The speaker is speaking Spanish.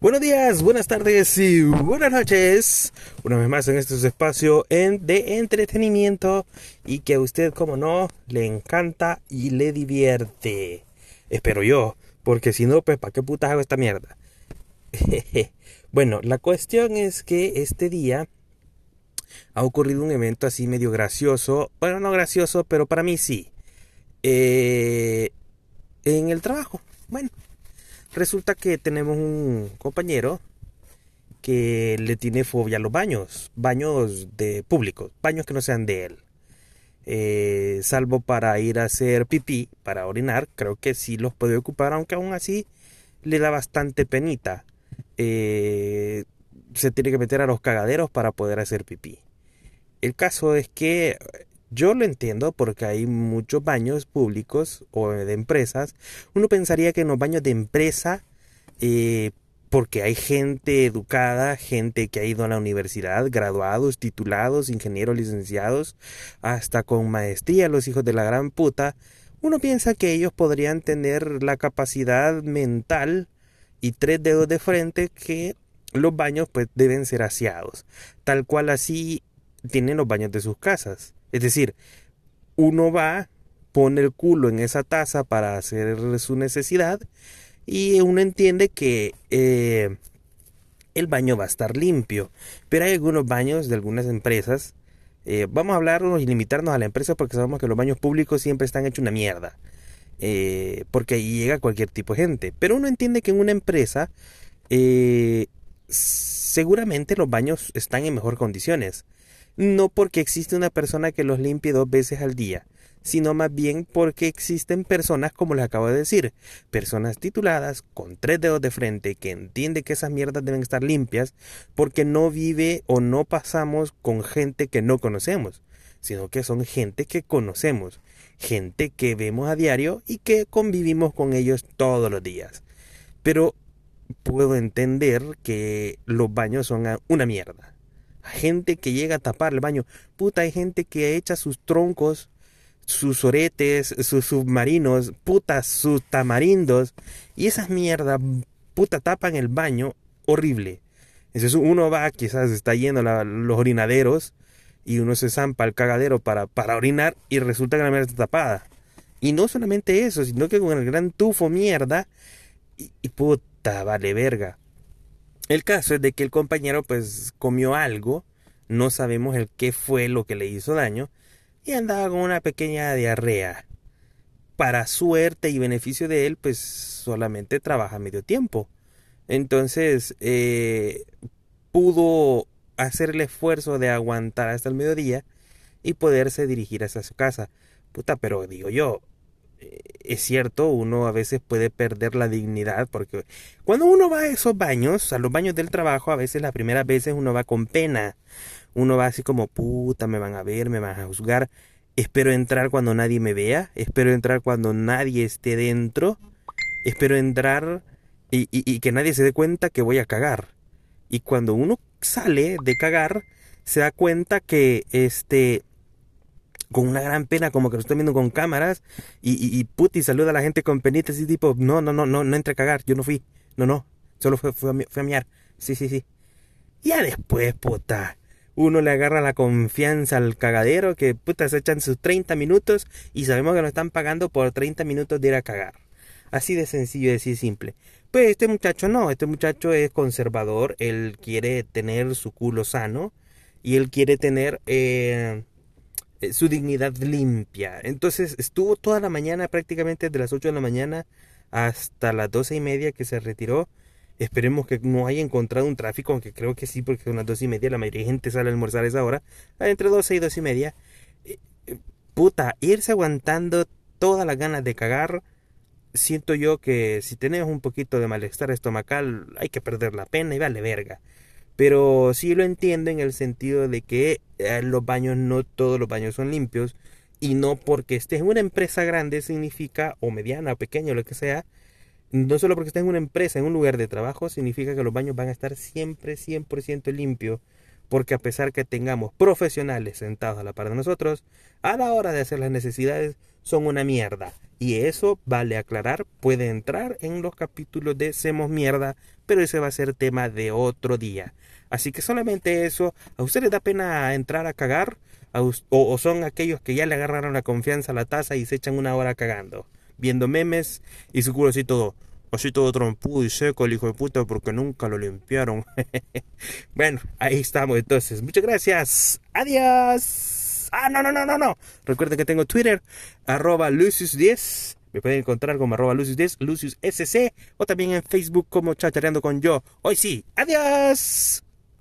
Buenos días, buenas tardes y buenas noches. Una vez más en este espacio de entretenimiento y que a usted, como no, le encanta y le divierte. Espero yo, porque si no, pues ¿para qué putas hago esta mierda? bueno, la cuestión es que este día ha ocurrido un evento así medio gracioso. Bueno, no gracioso, pero para mí sí. Eh, en el trabajo. Bueno, Resulta que tenemos un compañero que le tiene fobia a los baños, baños de públicos, baños que no sean de él. Eh, salvo para ir a hacer pipí, para orinar, creo que sí los puede ocupar, aunque aún así le da bastante penita. Eh, se tiene que meter a los cagaderos para poder hacer pipí. El caso es que yo lo entiendo porque hay muchos baños públicos o de empresas. Uno pensaría que en los baños de empresa, eh, porque hay gente educada, gente que ha ido a la universidad, graduados, titulados, ingenieros, licenciados, hasta con maestría, los hijos de la gran puta, uno piensa que ellos podrían tener la capacidad mental y tres dedos de frente que los baños pues deben ser aseados, tal cual así tienen los baños de sus casas. Es decir, uno va, pone el culo en esa taza para hacer su necesidad y uno entiende que eh, el baño va a estar limpio. Pero hay algunos baños de algunas empresas. Eh, vamos a hablarnos y limitarnos a la empresa porque sabemos que los baños públicos siempre están hechos una mierda. Eh, porque ahí llega cualquier tipo de gente. Pero uno entiende que en una empresa seguramente los baños están en mejor condiciones no porque existe una persona que los limpie dos veces al día, sino más bien porque existen personas, como les acabo de decir, personas tituladas con tres dedos de frente que entiende que esas mierdas deben estar limpias porque no vive o no pasamos con gente que no conocemos, sino que son gente que conocemos, gente que vemos a diario y que convivimos con ellos todos los días. Pero puedo entender que los baños son una mierda gente que llega a tapar el baño. Puta, hay gente que echa sus troncos, sus oretes, sus submarinos, puta, sus tamarindos. Y esas mierdas, puta, tapan el baño horrible. Entonces uno va, quizás está yendo a los orinaderos y uno se zampa el cagadero para, para orinar y resulta que la mierda está tapada. Y no solamente eso, sino que con el gran tufo mierda y, y puta, vale verga. El caso es de que el compañero pues comió algo, no sabemos el qué fue lo que le hizo daño, y andaba con una pequeña diarrea. Para suerte y beneficio de él, pues solamente trabaja medio tiempo. Entonces, eh, pudo hacer el esfuerzo de aguantar hasta el mediodía y poderse dirigir hacia su casa. Puta, pero digo yo, es cierto, uno a veces puede perder la dignidad porque cuando uno va a esos baños, a los baños del trabajo, a veces las primeras veces uno va con pena. Uno va así como, puta, me van a ver, me van a juzgar. Espero entrar cuando nadie me vea. Espero entrar cuando nadie esté dentro. Espero entrar y, y, y que nadie se dé cuenta que voy a cagar. Y cuando uno sale de cagar, se da cuenta que este con una gran pena, como que lo estoy viendo con cámaras, y, y, y saluda a la gente con penitas y tipo, no, no, no, no, no entre a cagar, yo no fui, no, no, solo fue, fue, a, miar, sí, sí, sí. Ya después, puta, uno le agarra la confianza al cagadero que puta se echan sus 30 minutos y sabemos que nos están pagando por 30 minutos de ir a cagar. Así de sencillo así simple. Pues este muchacho no, este muchacho es conservador, él quiere tener su culo sano y él quiere tener eh, eh, su dignidad limpia. Entonces estuvo toda la mañana, prácticamente de las 8 de la mañana hasta las doce y media que se retiró. Esperemos que no haya encontrado un tráfico, aunque creo que sí, porque son las dos y media, la mayoría de gente sale a almorzar a esa hora. Entre 12 y dos y media. Eh, eh, puta, irse aguantando todas las ganas de cagar. Siento yo que si tenemos un poquito de malestar estomacal, hay que perder la pena y vale verga. Pero sí lo entiendo en el sentido de que eh, los baños, no todos los baños son limpios. Y no porque estés en una empresa grande significa, o mediana, o pequeña, o lo que sea, no solo porque estés en una empresa, en un lugar de trabajo, significa que los baños van a estar siempre 100% limpios. Porque a pesar que tengamos profesionales sentados a la par de nosotros, a la hora de hacer las necesidades son una mierda. Y eso, vale aclarar, puede entrar en los capítulos de Semos Mierda pero ese va a ser tema de otro día. Así que solamente eso, ¿a ustedes les da pena entrar a cagar? o, son aquellos que ya le agarraron la confianza a la taza y se echan una hora cagando, viendo memes y su culo así todo, así todo trompudo y seco el hijo de puta porque nunca lo limpiaron. bueno, ahí estamos entonces. Muchas gracias. Adiós. Ah, no, no, no, no, no. Recuerden que tengo Twitter, arroba Lucius10. Me pueden encontrar como arroba Lucius10, Lucius SC, o también en Facebook como Chachareando con Yo. Hoy sí. Adiós.